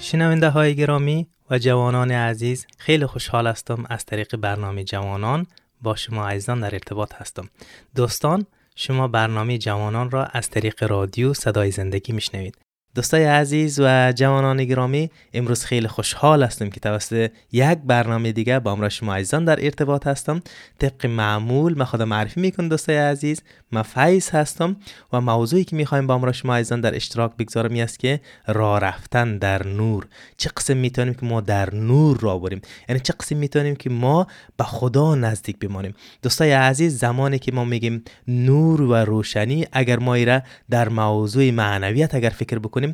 شنونده های گرامی و جوانان عزیز خیلی خوشحال هستم از طریق برنامه جوانان با شما عزیزان در ارتباط هستم. دوستان شما برنامه جوانان را از طریق رادیو صدای زندگی میشنوید. دوستای عزیز و جوانان گرامی امروز خیلی خوشحال هستم که توسط یک برنامه دیگه با امرا شما عزیزان در ارتباط هستم. طبق معمول من خودم معرفی می‌کنم دوستای عزیز. من فیض هستم و موضوعی که می‌خوایم با امرا شما عزیزان در اشتراک بگذارم است که راه رفتن در نور. چه قسم می‌تونیم که ما در نور را بریم؟ یعنی چه قسم می‌تونیم که ما به خدا نزدیک بمانیم؟ دوستای عزیز زمانی که ما میگیم نور و روشنی اگر ما ایره در موضوع معنویت اگر فکر بکنیم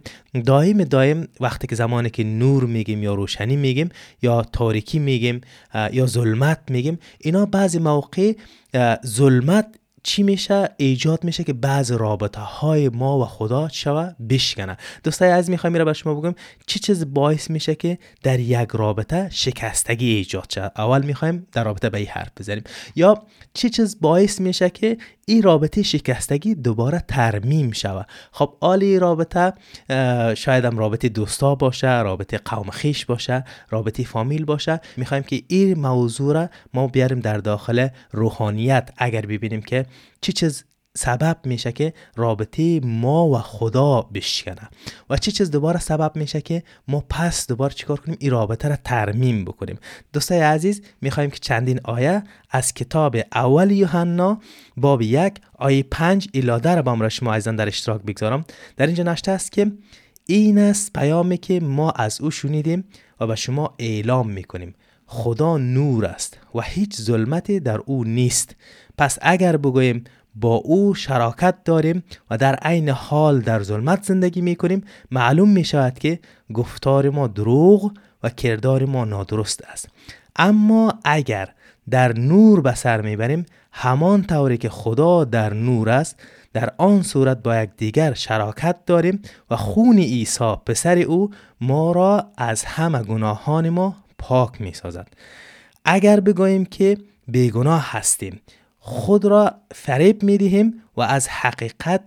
دایم دایم وقتی که زمانی که نور میگیم یا روشنی میگیم یا تاریکی میگیم یا ظلمت میگیم اینا بعضی موقع ظلمت چی میشه؟ ایجاد میشه که بعض رابطه های ما و خدا شوه بشکنه. دوستای از می‌خوایم میره به شما بگم. چی چیز باعث میشه که در یک رابطه شکستگی ایجاد شد اول می‌خوایم در رابطه به این حرف بزنیم. یا چی چیز باعث میشه که این رابطه شکستگی دوباره ترمیم شوه خب آلی رابطه شاید هم رابطه دوستا باشه رابطه قوم خیش باشه رابطه فامیل باشه. می‌خوایم که این موضوع را ما بیاریم در داخل روحانیت. اگر ببینیم که چی چیز سبب میشه که رابطه ما و خدا بشکنه. و چه چیز دوباره سبب میشه که ما پس دوباره چیکار کنیم؟ این رابطه را ترمیم بکنیم. دوستای عزیز می‌خوایم که چندین آیه از کتاب اول یوحنا باب یک آیه پنج الاده را با را شما عزیزان در اشتراک بگذارم. در اینجا نشته است که این است پیامی که ما از او شنیدیم و به شما اعلام می‌کنیم. خدا نور است و هیچ ظلمتی در او نیست. پس اگر بگوییم با او شراکت داریم و در عین حال در ظلمت زندگی می کنیم معلوم می شود که گفتار ما دروغ و کردار ما نادرست است. اما اگر در نور به سر می‌بریم همان طوری که خدا در نور است در آن صورت با یک دیگر شراکت داریم و خون عیسی پسر او ما را از همه گناهان ما پاک می سازد اگر بگوییم که بیگناه هستیم خود را فریب می دهیم و از حقیقت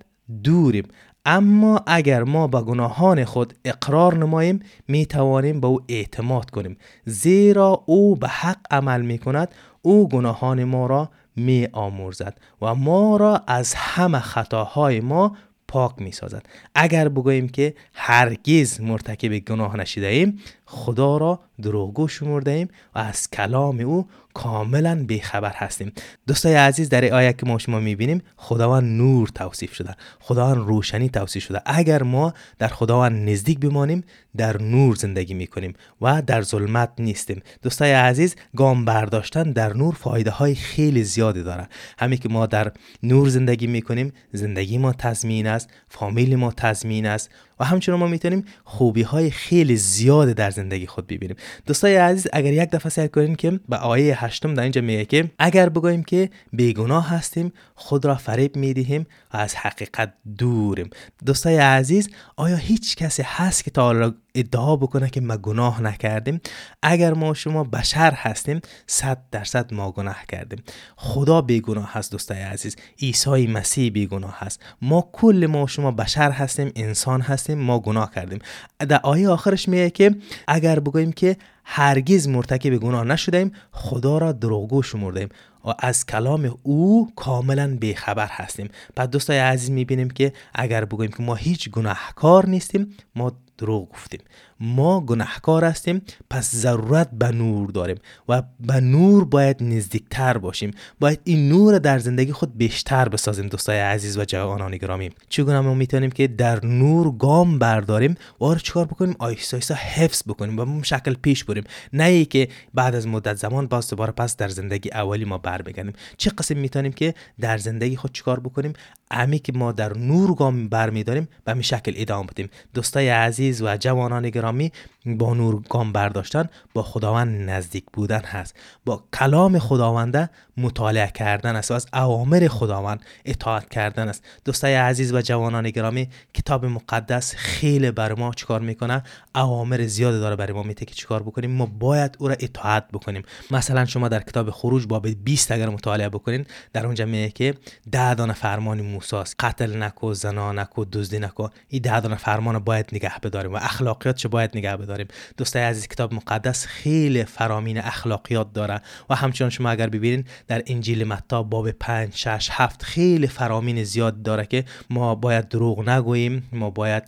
دوریم. اما اگر ما به گناهان خود اقرار نماییم می توانیم به او اعتماد کنیم. زیرا او به حق عمل می کند او گناهان ما را می آمرزد و ما را از همه خطاهای ما پاک می سازد اگر بگوییم که هرگز مرتکب گناه نشده ایم خدا را دروغگو شمرده ایم و از کلام او کاملا بیخبر هستیم. دوستای عزیز در آیه که ما شما می‌بینیم خداوند نور توصیف شده. خداوند روشنی توصیف شده. اگر ما در خداوند نزدیک بمانیم در نور زندگی می‌کنیم و در ظلمت نیستیم. دوستای عزیز گام برداشتن در نور فایده های خیلی زیادی داره. همین که ما در نور زندگی می‌کنیم زندگی ما تضمین است فامیل ما تضمین است و همچنین ما می‌تونیم خوبی های خیلی زیاد در زندگی خود ببینیم. دوستای عزیز اگر یک دفعه سر کنیم که به آیه هشتم در اینجا میگه که اگر بگوییم که بیگناه هستیم خود را فریب می‌دهیم و از حقیقت دوریم. دوستای عزیز آیا هیچ کسی هست که تا ادعا بکنه که ما گناه نکردیم. اگر ما شما بشر هستیم صد درصد ما گناه کردیم. خدا بیگناه هست دوستای عزیز. عیسی مسیح بیگناه هست ما کل ما شما بشر هستیم انسان هستیم ما گناه کردیم. در آیه آخرش میگه که اگر بگوییم که هرگز مرتکب گناه نشدیم خدا را دروغگو شمردیم و از کلام او کاملا بیخبر هستیم. پس دوستای عزیز می‌بینیم که اگر بگوییم که ما هیچ گناهکار نیستیم ما دروغ گفتیم. ما گناهکار هستیم پس ضرورت به نور داریم و به نور باید نزدیکتر باشیم. باید این نور در زندگی خود بیشتر بسازیم دوستای عزیز و جوانان گرامی. چگونه ما می‌تونیم که در نور گام برداریم؟ و آره چیکار بکنیم؟ آیستا آیستا حفظ بکنیم و شکل پیش بریم. نه ای که بعد از مدت زمان باز دوباره پس در زندگی اولی ما بر بگردیم. چه قسم می‌تونیم که در زندگی خود چیکار بکنیم؟ امی که ما در نور گام برمیداریم به می شکل ادامه بدیم. دوستای عزیز عزیز و جوانان گرامی با نور گام برداشتن با خداوند نزدیک بودن هست. با کلام خداونده مطالعه کردن است. و از اوامر خداوند اطاعت کردن است. دوستای عزیز و جوانان گرامی کتاب مقدس خیلی بر ما چیکار می‌کنه؟ اوامر زیاد داره برای ما میته که چیکار بکنیم؟ ما باید او را اطاعت بکنیم. مثلا شما در کتاب خروج باب 20 اگر مطالعه بکنین در اونجا میگه که ده دانه فرمان موسی است قتل نکو زنا نکو دزدی نکو. این ده دانه فرمان باید نگه بداریم و اخلاقیات چه باید نگه بداریم. دوستای عزیز کتاب مقدس خیلی فرامین اخلاقیات داره. و همچنان شما اگر ببینین در انجیل متی باب 5 6 7 خیلی فرامین زیاد داره که ما باید دروغ نگوییم ما باید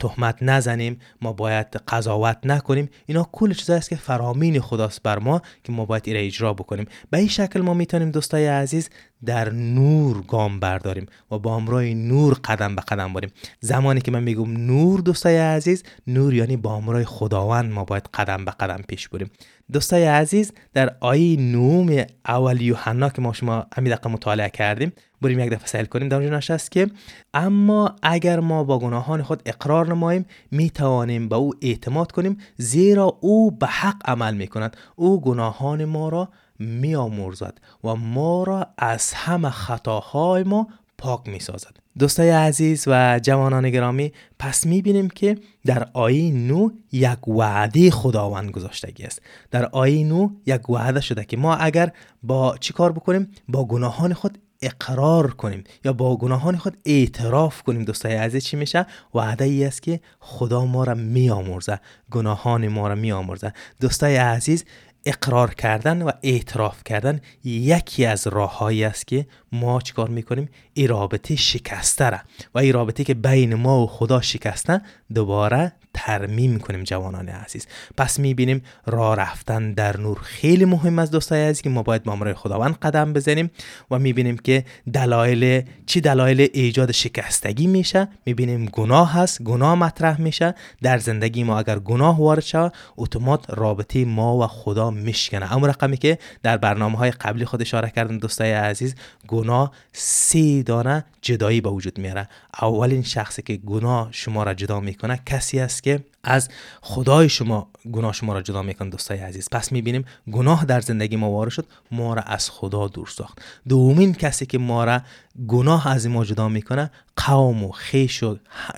تهمت نزنیم ما باید قضاوت نکنیم. اینا کل چیزایی است که فرامین خداست بر ما که ما باید ایره اجرا بکنیم. به این شکل ما می‌تونیم دوستای عزیز در نور گام برداریم و با همراه نور قدم به قدم بریم. زمانی که من میگم نور دوستای عزیز نور یعنی با همراه خداوند ما باید قدم به قدم پیش بریم. دوستای عزیز در آیه نوم اول یوحنا که ما شما همین دقیقه مطالعه کردیم بریم یک دفعه سهل کنیم. در اونجا نشست که اما اگر ما با گناهان خود اقرار نماییم می توانیم به او اعتماد کنیم زیرا او به حق عمل می کند او گناهان ما را می آمرزد و ما را از همه خطاهای ما پاک می سازد دوستای عزیز و جوانان گرامی پس می بینیم که در آیه نو یک وعده خداوند گذاشتگی است. در آیه نو یک وعده شده که ما اگر با چی کار بکنیم؟ با گناهان خود اقرار کنیم یا با گناهان خود اعتراف کنیم. دوستای عزیز چی میشه؟ وعده ای است که خدا ما را میآمرزه گناهان ما را میآمرزه. دوستای عزیز اقرار کردن و اعتراف کردن یکی از راههایی است که ما چیکار می‌کنیم؟ این رابطه شکسته را. و این رابطه که بین ما و خدا شکسته دوباره ترمیم کنیم جوانان عزیز. پس می‌بینیم راه رفتن در نور خیلی مهم از دوستای عزیز که ما باید با خداوند قدم بزنیم و می‌بینیم که دلایل چی دلایل ایجاد شکستگی میشه. می‌بینیم گناه هست گناه مطرح میشه. در زندگی ما اگر گناه وارد شود اتومات رابطه ما و خدا میشکنه. اما رقمی که در برنامه های قبلی خود اشاره کردن دوستای عزیز گناه سه دانه جدایی به وجود میاره. اولین شخصی که گناه شما را جدا می‌کنه کسی است که از خدای شما گناه شما را جدا می‌کنه دوستای عزیز. پس می‌بینیم گناه در زندگی ما وارد شد ما را از خدا دور ساخت. دومین کسی که ما را گناه از ما جدا می‌کنه قوم و خیش و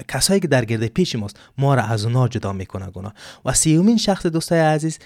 کسایی که در گرده پیش ماست ما را از اونا جدا می‌کنه گناه. و سیومین شخص دوستای عزیز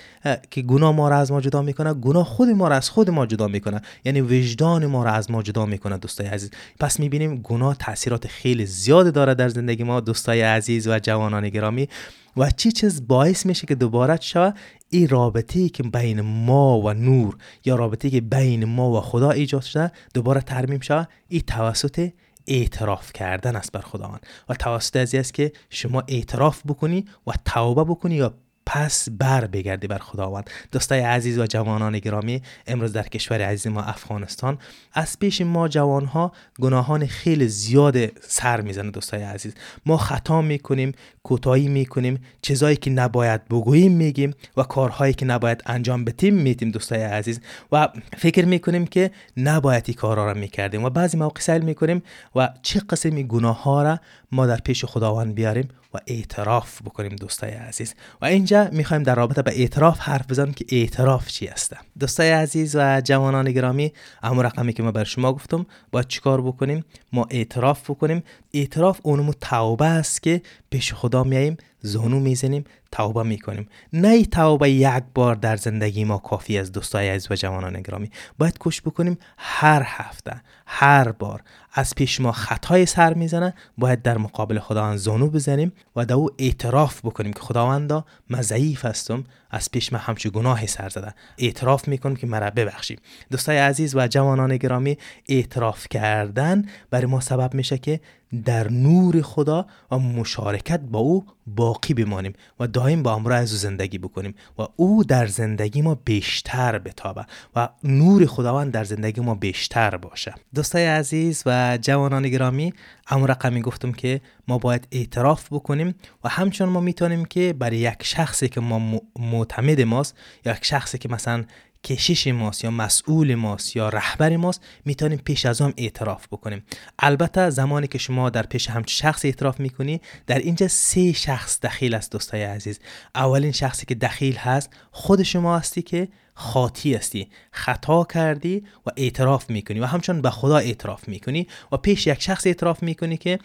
که گناه ما را از ما جدا می‌کنه گناه خود ما را از خود ما جدا می‌کنه. یعنی وجدان ما را از ما جدا می‌کنه دوستای عزیز. پس می‌بینیم گناه تاثیرات خیلی زیاد داره در زندگی ما دوستای عزیز و جوانان گرامی. و چی چیز باعث میشه که دوباره شوه این رابطه که بین ما و نور یا رابطه که بین ما و خدا ایجاد شده دوباره ترمیم شوه این توسط اعتراف کردن است بر خداوند. و توسط ازی است که شما اعتراف بکنی و توبه بکنی یا پس بر بگردی بر خداوند. دوستای عزیز و جوانان گرامی امروز در کشور عزیز ما افغانستان از پیش ما جوانها گناهان خیلی زیاد سر می‌زنه دوستای عزیز. ما خطا می‌کنیم کوتاهی می‌کنیم چیزایی که نباید بگوییم میگیم و کارهایی که نباید انجام بدیم میتیم دوستای عزیز. و فکر می‌کنیم که نباید این کارها را می‌کردیم و بعضی موقع سهل می‌کنیم و چه قسمی گناه ها را ما در پیش خداوند بیاریم و اعتراف بکنیم دوستای عزیز. و اینجا می‌خوایم در رابطه به اعتراف حرف بزنیم که اعتراف چی است؟ دوستای عزیز و جوانان گرامی اما رقمی که ما بر شما گفتم باید چیکار بکنیم؟ ما اعتراف بکنیم اعتراف اونمو توبه است که پیش خدا میاییم زانو می‌زنیم توبه می‌کنیم. نه توبه یک بار در زندگی ما کافی از دوستای عزیز و جوانان گرامی باید کش بکنیم هر هفته هر بار از پیش ما خطای سر می‌زنه باید در مقابل خداوند زانو بزنیم و در او اعتراف بکنیم که خداوندا من ضعیف هستم از پیش من همچون گناهی سر زده. اعتراف می‌کنم که مرا ببخشید. دوستای عزیز و جوانان گرامی اعتراف کردن برای ما سبب میشه که در نور خدا و مشارکت با او باقی بمانیم و دائم با امرو از زندگی بکنیم و او در زندگی ما بیشتر بتابه و نور خداوند در زندگی ما بیشتر باشه. دوستای عزیز و جوانان گرامی اما رقمی گفتم که ما باید اعتراف بکنیم و همچنان ما می‌تونیم که برای یک شخصی که ما معتمد ماست یک شخصی که مثلا کشش ماست یا مسئول ماست یا رهبر ماست می‌تونیم پیش از آن اعتراف بکنیم. البته زمانی که شما در پیش همچون شخص اعتراف می‌کنی در اینجا سه شخص دخیل است دوستای عزیز. اولین شخصی که دخیل هست خود شما هستی که خاطی هستی. خطا کردی و اعتراف می‌کنی و همچنان به خدا اعتراف می‌کنی و پیش یک شخص اعتراف می‌کنی که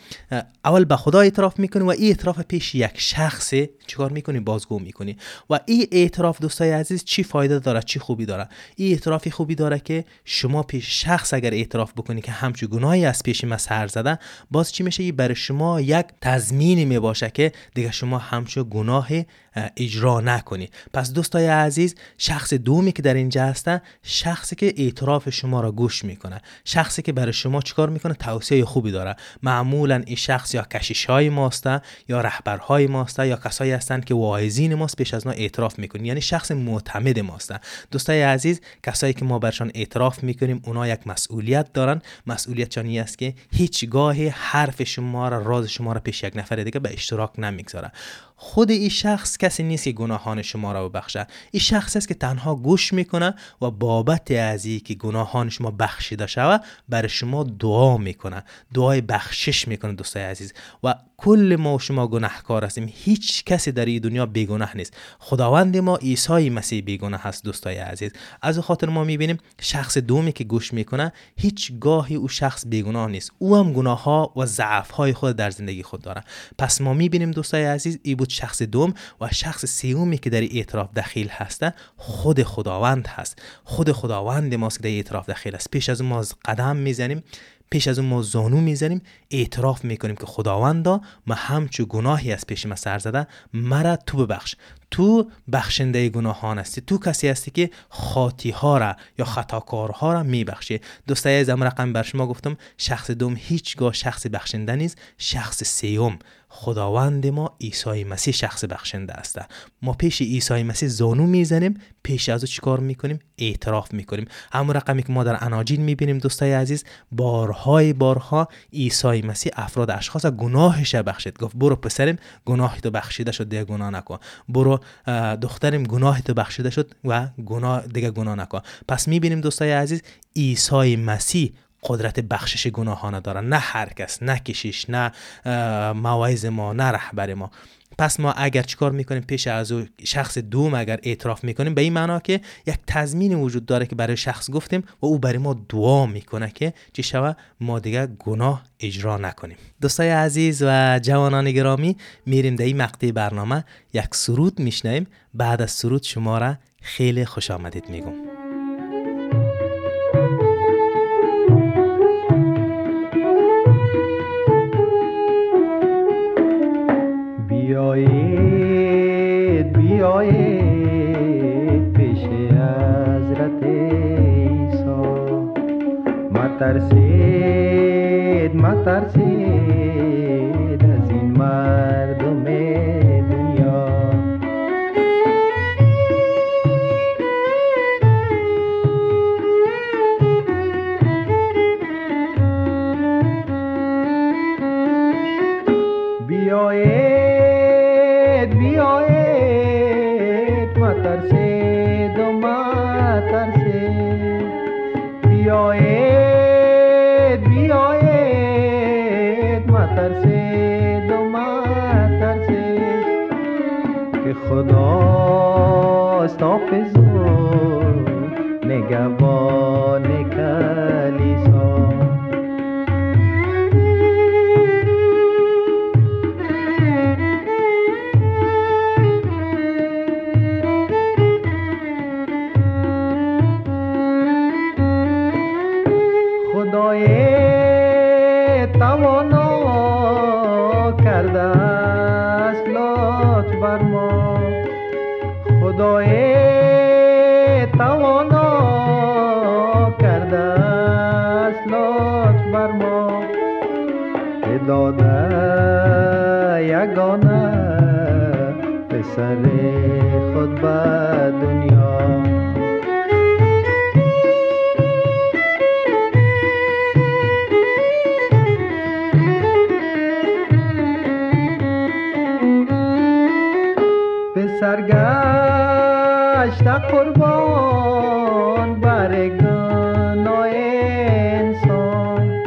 اول به خدا اعتراف می‌کنی و این اعتراف پیش یک شخص چیکار می‌کنی؟ بازگو می‌کنی. و این اعتراف دوستای عزیز چی فایده داره؟ چی خوبی داره؟ این اعترافی خوبی داره که شما پیش شخص اگر اعتراف بکنی که همچو گناهی از پیش ما سر زده باز چی میشه؟ برای شما یک تضمینی می‌باشه که دیگه شما همچو گناه اجرا نکنی. پس دوستای عزیز شخص دومی که در اینجا هستن شخصی که اعتراف شما را گوش می‌کنه. شخصی که برای شما چیکار می‌کنه؟ توصیه خوبی داره. معمولا این شخص یا کشیش های ماسته یا رهبرهای ماسته یا کسایی هستند که واعظین ماست پیش از ما اعتراف می‌کنی. یعنی شخص معتمد ماسته دوستای عزیز کسایی که ما برشان اعتراف می‌کنیم اونا یک مسئولیت دارن. مسئولیت چانی است که هیچگاه حرف شما را راز شما را پیش یک نفر دیگه به اشتراک نمی‌گذاره. خود این شخص کسی نیست که گناهان شما را ببخشه این شخص است که تنها گوش می‌کنه و بابت از که گناهان شما بخشیده شوه برای شما دعا می‌کنه. دعای بخشش می‌کنه دوستای عزیز. و کل ما و شما گناهکار هستیم. هیچ کسی در این دنیا بیگناه نیست. خداوند ما عیسی مسیح بیگناه هست دوستای عزیز. از خاطر ما می‌بینیم شخص دومی که گوش می‌کنه هیچ گاهی او شخص بیگناه نیست. او هم گناه ها و ضعف های خود در زندگی خود داره. پس ما می‌بینیم دوستای عزیز ای بود شخص دوم و شخص سومی که در اعتراف دخیل هسته خود خداوند هست. خود خداوند ماست که در اعتراف دخیل است. پیش از ما قدم می‌زنیم. پیش از اون ما زانو می‌زنیم اعتراف می‌کنیم که خداوندا ما همچو گناهی از پیش ما سر زده مرا تو ببخش. تو بخشنده گناهان هستی. تو کسی هستی که خاطی ها را یا خطاکارها را میبخشی. دوستای ازم رقم بر شما گفتم شخص دوم هیچگاه شخص بخشنده نیست شخص سیوم خداوند ما عیسی مسیح شخص بخشنده است. ما پیش عیسی مسیح زانو می‌زنیم پیش از او چیکار می‌کنیم؟ اعتراف می‌کنیم. همون رقمی که ما در اناجیل می‌بینیم دوستای عزیز بارهای بارها عیسی مسیح افراد اشخاص گناهش بخشید. گفت برو پسرم گناهی تو بخشیده شد دیگه گناه نکن. برو دخترم گناهی تو بخشیده شد و گناه دیگه گناه نکن. پس می‌بینیم دوستای عزیز عیسی مسیح قدرت بخشش گناهانه داره نه هر کس نه کشیش نه موعظ ما نه رهبر ما. پس ما اگر چیکار می‌کنیم؟ پیش از او شخص دوم اگر اعتراف می‌کنیم به این معنا که یک تضمین وجود داره که برای شخص گفتیم و او برای ما دعا می‌کنه که چی شوه ما دیگه گناه اجرا نکنیم. دوستای عزیز و جوانان گرامی میریم در این مقطع برنامه. یک سرود میشنیم بعد از سرود شما را خیلی خوش آمدید میگم. مترسید مترسید دو ماتر سے کہ خدا استاپز قربان بر گناه انسان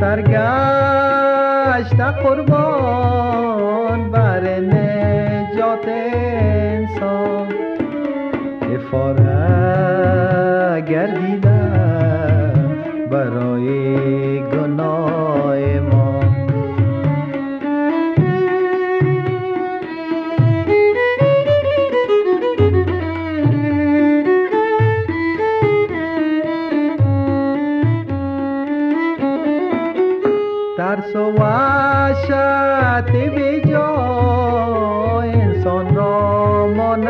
سرگشت قربان بر نجات انسان. افاره گردید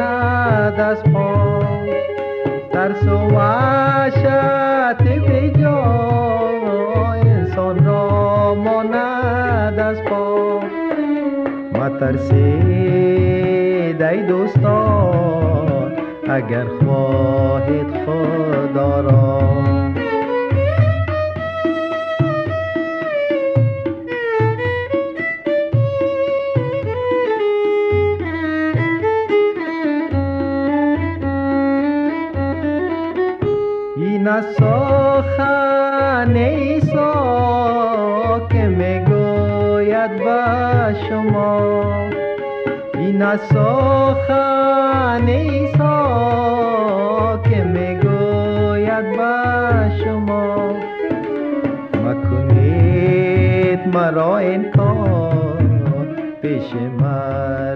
ماند از پا ترس و وحشت به جا انسان را ماند از پا مترسید ای دوستان اگر خواهید خدا سخن عیسی که می‌گوید به شما. مکنید مرا انکار پیش مردم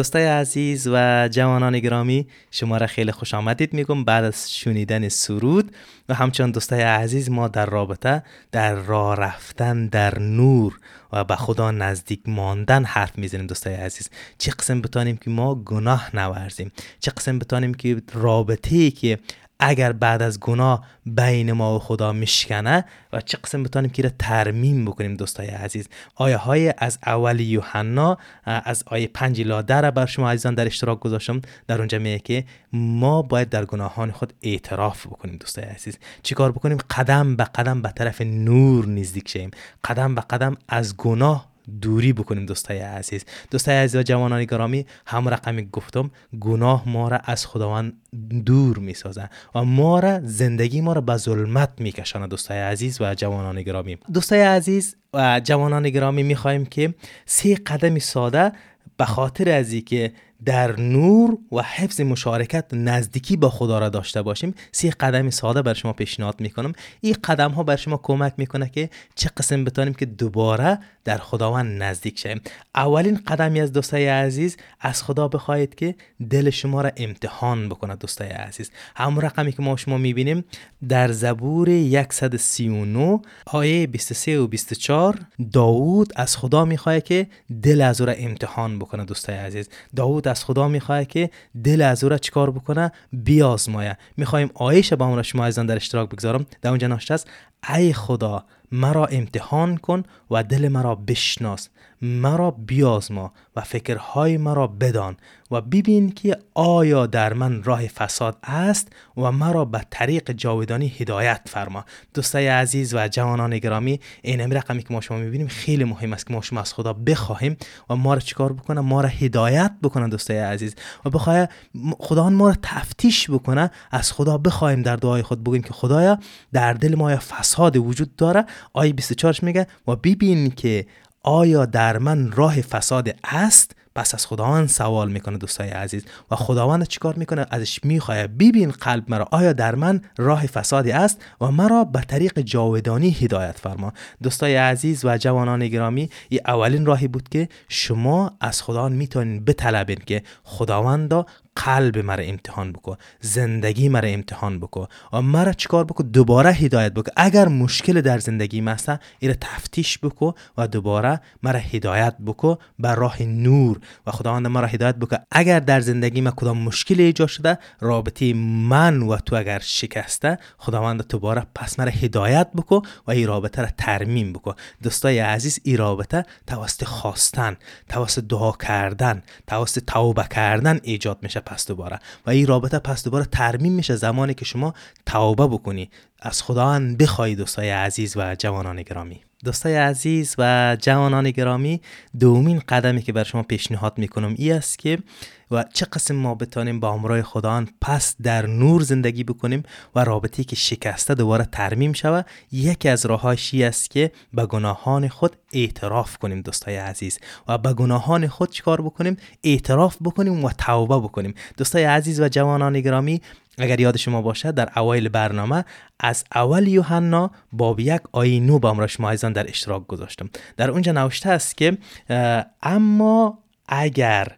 دوستای عزیز و جوانان گرامی شما را خیلی خوش آمدید میگم بعد از شنیدن سرود و همچنان دوستای عزیز ما در رابطه در راه رفتن در نور و به خدا نزدیک ماندن حرف می‌زنیم دوستای عزیز. چه قسم بتانیم که ما گناه نورزیم؟ چه قسم بتانیم که رابطه ای که اگر بعد از گناه بین ما و خدا میشکنه و چه قسم بتانیم که را ترمیم بکنیم دوستای عزیز؟ آیه های از اول یوحنا از آیه پنج ده را بر شما عزیزان در اشتراک گذاشتم. در اونجا میگه که ما باید در گناهان خود اعتراف بکنیم دوستای عزیز. چیکار بکنیم؟ قدم به قدم به طرف نور نزدیک شیم. قدم به قدم از گناه دوری بکنیم دوستای عزیز. دوستای عزیز و جوانان گرامی هم رقمی گفتم گناه ما را از خداوند دور می‌سازه و ما را زندگی ما را به ظلمت میکشانه دوستای عزیز و جوانان گرامی. دوستای عزیز و جوانان گرامی می‌خواهیم که سه قدم ساده به خاطر از که در نور و حفظ مشارکت نزدیکی با خدا را داشته باشیم. سی قدم ساده بر شما پیشنهاد می‌کنم. این قدم ها بر شما کمک می‌کنه که چه قسم بتانیم که دوباره در خداوند نزدیک شیم اولین قدمی از دوستای عزیز از خدا بخواهید که دل شما را امتحان بکنه دوستای عزیز. همون رقمی که ما شما می‌بینیم در زبور 139 آیه 23 و 24 داوود از خدا می‌خواه که دل از او را امتحان بکنه دوستای عزیز. داوود از خدا می‌خواه که دل از او را چیکار بکنه؟ بیازمایه. می‌خوایم آیش با را شما عزیزان در اشتراک بگذارم. در اونجا ناشته است ای خدا مرا امتحان کن و دل مرا بشناس. مرا بیازما. و فکرهای مرا بدان و ببین که آیا در من راه فساد است و مرا به طریق جاودانی هدایت فرما. دوستای عزیز و جوانان گرامی این امر رقمی که ما شما می‌بینیم خیلی مهم است که ما شما از خدا بخواهیم و ما را چیکار بکنه؟ ما را هدایت بکنه دوستای عزیز. و بخواه خدا ما را تفتیش بکنه از خدا بخواهیم در دعای خود بگیم که خدایا در دل ما فساد وجود داره. آیه 24 میگه و ببین که آیا در من راه فساد است؟ پس از خداوند سوال می‌کنه دوستای عزیز. و خداوند چیکار می‌کنه؟ ازش می‌خواه ببین قلب مرا. آیا در من راه فسادی است؟ و مرا به طریق جاودانی هدایت فرما. دوستای عزیز و جوانان گرامی این اولین راهی بود که شما از خداوند می‌تونین بطلبین که خداوند قلب مرا امتحان بکن زندگی مرا امتحان بکن. و مرا چیکار بکن؟ دوباره هدایت بکن. اگر مشکل در زندگی مسته ایره تفتیش بکن و دوباره مرا هدایت بکن بر راه نور. و خداوند مرا هدایت بکن. اگر در زندگی ما کدام مشکل ایجاد شده رابطه من و تو اگر شکسته خداوند دوباره پس مرا هدایت بکن و این رابطه را ترمیم بکن. دوستای عزیز این رابطه توسط خواستن توسط دعا کردن توسط توبه کردن ایجاد میشه. پس دوباره. و این رابطه پس دوباره ترمیم میشه زمانی که شما توبه بکنی. از خداوند بخواهی دوستای عزیز و جوانان گرامی. دوستای عزیز و جوانان گرامی دومین قدمی که بر شما پیشنهاد می‌کنم ای است که و چه قسم ما بتانیم با همراه خداوند پس در نور زندگی بکنیم و رابطی که شکسته دوباره ترمیم شود یکی از راههایش است که به گناهان خود اعتراف کنیم دوستای عزیز. و به گناهان خود چیکار بکنیم؟ اعتراف بکنیم و توبه بکنیم. دوستای عزیز و جوانان گرامی اگر یاد شما باشد در اوایل برنامه از اول یوحنا باب یک آیه نو با عزیزان در اشتراک گذاشتم. در اونجا نوشته است که اما اگر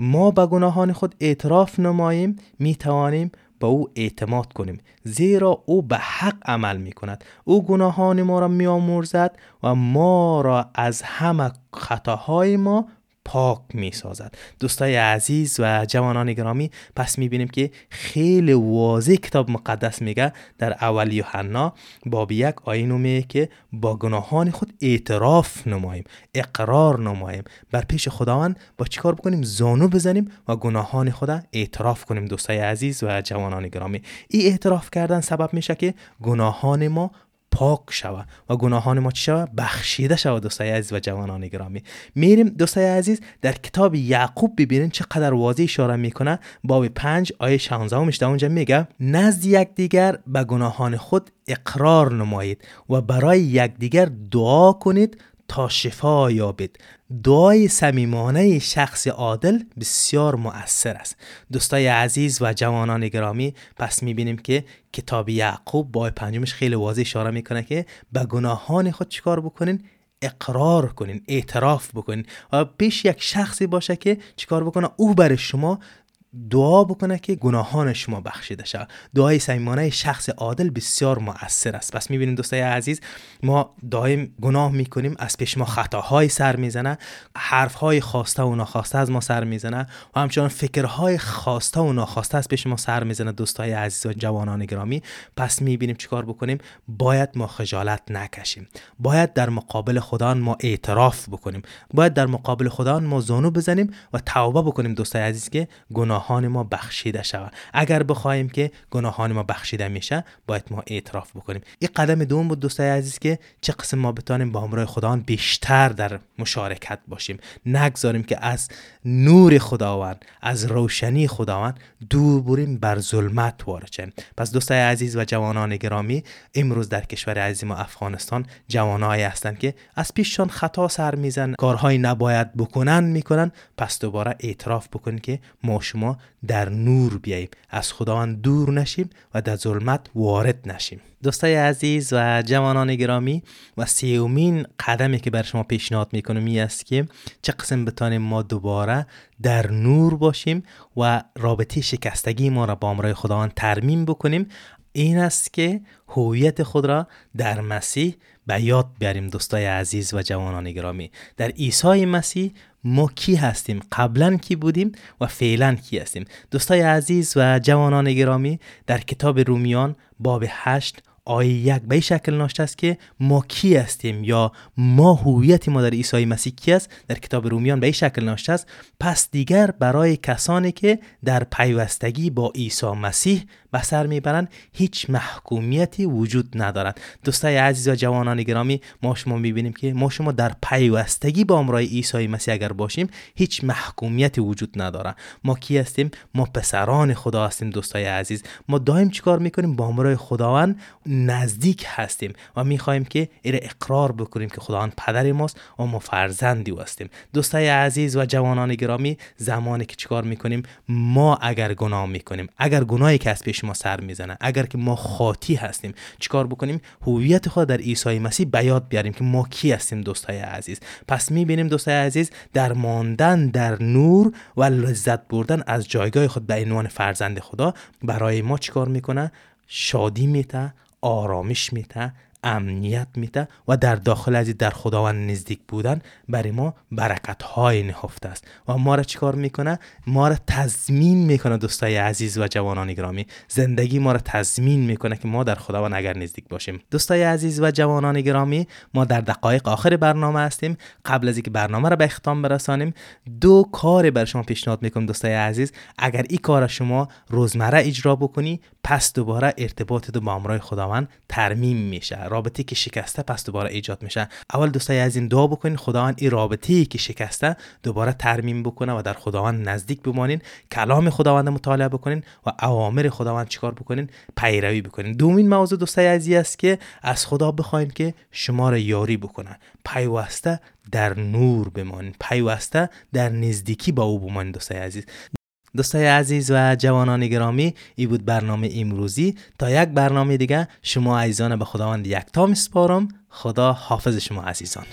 ما به گناهان خود اعتراف نماییم می توانیم به او اعتماد کنیم. زیرا او به حق عمل می کند او گناهان ما را می آمرزد و ما را از همه خطاهای ما پاک می سازد دوستای عزیز و جوانان گرامی پس می بینیم که خیلی واضح کتاب مقدس میگه در اول یوحنا باب یک آیه میگه که با گناهان خود اعتراف نماییم اقرار نماییم. بر پیش خداوند با چیکار بکنیم؟ زانو بزنیم و گناهان خود اعتراف کنیم. دوستای عزیز و جوانان گرامی این اعتراف کردن سبب میشه که گناهان ما پاک شود و گناهان ما چی شود بخشیده شود دوستای عزیز و جوانان گرامی میریم دوستای عزیز در کتاب یعقوب ببینیم چقدر واضح اشاره می‌کنه. باب 5 آیه 16 در اونجا میگه نزد یکدیگر به گناهان خود اقرار نمایید و برای یکدیگر دعا کنید تا شفا یابید. دعای صمیمانه شخص عادل بسیار مؤثر است. دوستای عزیز و جوانان گرامی پس می‌بینیم که کتاب یعقوب با پنجمش خیلی واضح اشاره می‌کنه که به گناهان خود چیکار بکنین؟ اقرار کنین اعتراف بکنین. و پیش یک شخصی باشه که چیکار بکنه؟ او برای شما دعا بکنه که گناهان شما بخشیده شود. دعای صمیمانه شخص عادل بسیار مؤثر است. پس می‌بینید دوستای عزیز ما دائم گناه می‌کنیم از پیش ما خطاهای سر می‌زنه حرفهای خواسته و ناخواسته از ما سر می‌زنه و همچنان فکرهای خواسته و ناخواسته از پیش ما سر می‌زنه دوستای عزیز و جوانان گرامی. پس می‌بینیم چیکار بکنیم؟ باید ما خجالت نکشیم. باید در مقابل خدا ما اعتراف بکنیم. باید در مقابل خدا ما زانو بزنیم و توبه بکنیم دوستای عزیز که گناه گناهان ما بخشیده شود. اگر بخوایم که گناهان ما بخشیده میشه باید ما اعتراف بکنیم. این قدم دوم بود دوستای عزیز که چه قسم ما بتانیم با همراه خداوند بیشتر در مشارکت باشیم. نگذاریم که از نور خداوند از روشنی خداوند دور بریم بر ظلمت وارد شیم پس دوستای عزیز و جوانان گرامی امروز در کشور عزیز ما افغانستان جوانایی هستند که از پیششان خطا سر میزن کارهایی نباید بکنن می‌کنن. پس دوباره اعتراف بکنیم که ما شما در نور بیاییم. از خداوند دور نشیم و در ظلمت وارد نشیم. دوستای عزیز و جوانان گرامی و سیومین قدمی که بر شما پیشنهاد می‌کنم این است که چه قسم بتانیم ما دوباره در نور باشیم و رابطه شکستگی ما را با امرای خداوند ترمیم بکنیم. این است که هویت خود را در مسیح به یاد بیاریم دوستای عزیز و جوانان گرامی. در عیسی مسیح ما کی هستیم؟ قبلا کی بودیم و فعلا کی هستیم؟ دوستای عزیز و جوانان گرامی در کتاب رومیان باب 8 آیه یک به شکل ناشته است که ما کی هستیم یا ما هویت ما در عیسی مسیح کی است؟ در کتاب رومیان به این شکل ناشته است پس دیگر برای کسانی که در پیوستگی با عیسی مسیح به سر می‌برند هیچ محکومیتی وجود ندارد. دوستای عزیز و جوانان گرامی ما شما می‌بینیم که ما شما در پیوستگی با امرای عیسی مسیح اگر باشیم هیچ محکومیتی وجود نداره ما کی هستیم؟ ما پسران خدا هستیم دوستای عزیز. ما دائم چیکار می‌کنیم؟ با امرای خداوند نزدیک هستیم و می‌خواهیم که ایره اقرار بکنیم که خداوند پدر ماست و ما فرزندی هستیم. دوستای عزیز و جوانان گرامی زمانی که چیکار می‌کنیم؟ ما اگر گناه می‌کنیم اگر گناهی که از پیش ما سر می‌زنه اگر که ما خاطی هستیم چیکار بکنیم؟ هویت خود در عیسی مسیح به یاد بیاریم که ما کی هستیم دوستای عزیز. پس می‌بینیم دوستای عزیز در ماندن در نور و لذت بردن از جایگاه خود به عنوان فرزند خدا برای ما چیکار می‌کنه؟ شادی میته آرامش میته امنیت میده و در داخل از در خداوند نزدیک بودن برای ما برکت های نهفته است. و ما را چیکار می‌کنه؟ ما را تضمین می‌کنه دوستای عزیز و جوانان گرامی. زندگی ما را تضمین می‌کنه که ما در خداوند اگر نزدیک باشیم. دوستای عزیز و جوانان گرامی ما در دقایق آخر برنامه هستیم. قبل از اینکه برنامه را به اختتام برسانیم دو کار بر شما پیشنهاد می‌کنم دوستای عزیز. اگر این کار شما روزمره اجرا بکنی پس دوباره ارتباط تو با امرای خداوند ترمیم میشه. رابطه که شکسته پس دوباره ایجاد میشه. اول دوستای از این دعا بکنین خداوند این رابطه که شکسته دوباره ترمیم بکنه و در خداوند نزدیک بمانین. کلام خداوند مطالعه بکنین و اوامر خداوند چیکار بکنین؟ پیروی بکنین. دومین موضوع دوستای عزیز است که از خدا بخواین که شما را یاری بکنه پیوسته در نور بمانین. پیوسته در نزدیکی با او بمانین دوستای عزیز. دوستای عزیز و جوانان گرامی ای بود برنامه امروزی. تا یک برنامه دیگه شما عزیزان به خداوند یکتا میسپارم خدا حافظ شما عزیزان.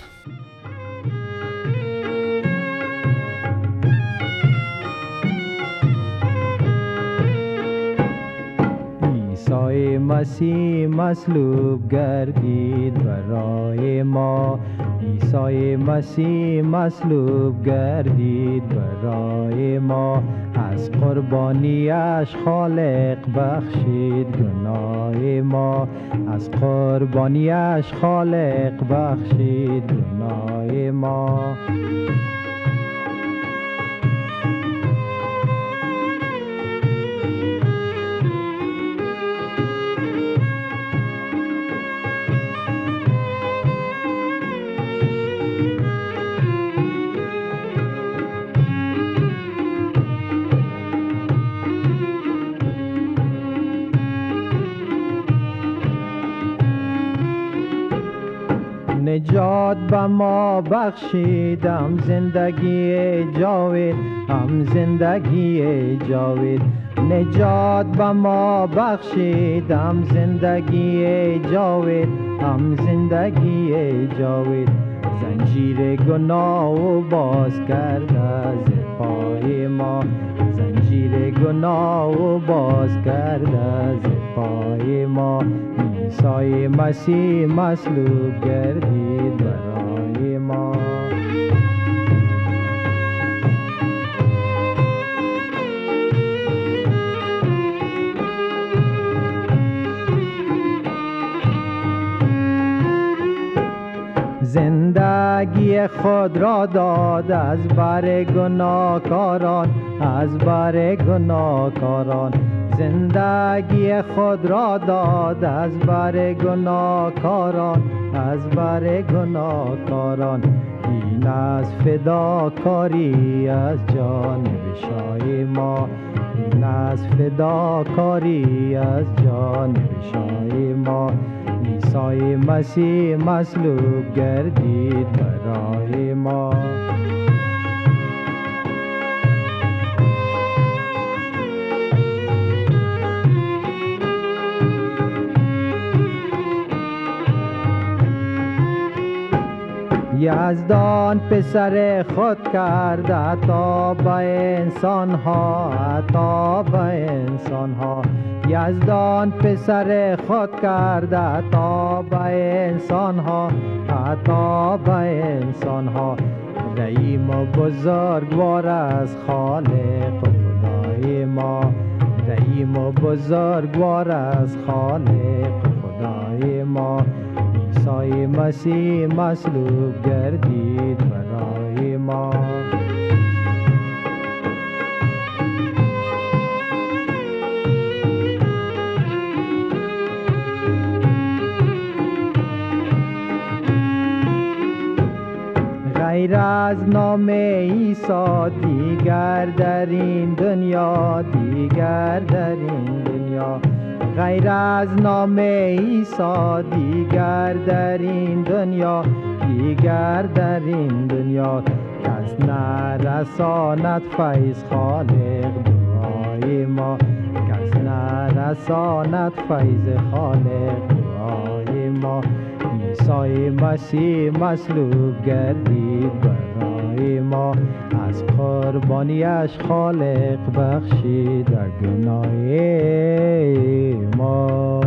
عیسی مسیح مصلوب گردید برای ما. عیسی مسیح مصلوب گردید برای ما. از قربانیش خالق بخشید گناه ما. از قربانیش خالق بخشید گناه ما. نجات به ما بخشیدم زندگی جاوید هم زندگی جاوید. نجات به ما بخشیدم زندگی جاوید هم زندگی جاوید. زنجیر گناه و باز کرده از پای ما. زنجیر گناه و باز کرده از پای ما. عیسی مسیح مصلوب گردید برای ما. زندگی خود را داد از بر گناهکاران از بر گناهکاران. زندگی خود را داد از بر گناهکاران از بر گناهکاران. این از فداکاری از جانب شاه ما. این از فداکاری از جانب شاه ما. عیسی مسیح مصلوب گردید برای ما. یزدان پسر خود کرده تا به انسان ها تا به انسان ها یزدان پسر خود کرده تا به انسان ها تا به انسان ها رحیم و بزرگوار از خالق خدای ما. رحیم و بزرگوار از خالق خدای ما. عیسی مسیح مصلوب گردید برای ما غیر از نام عیسی دیگر در این دنیا دیگر در این دنیا غیر از نام عیسی دیگر در این دنیا دیگر در این دنیا. کس نرساند فیض خالق دعای ما. کس نرساند فیض خالق دعای ما. عیسی مسیح مصلوب گردید. ما از قربانیش خالق بخشید گناه ما.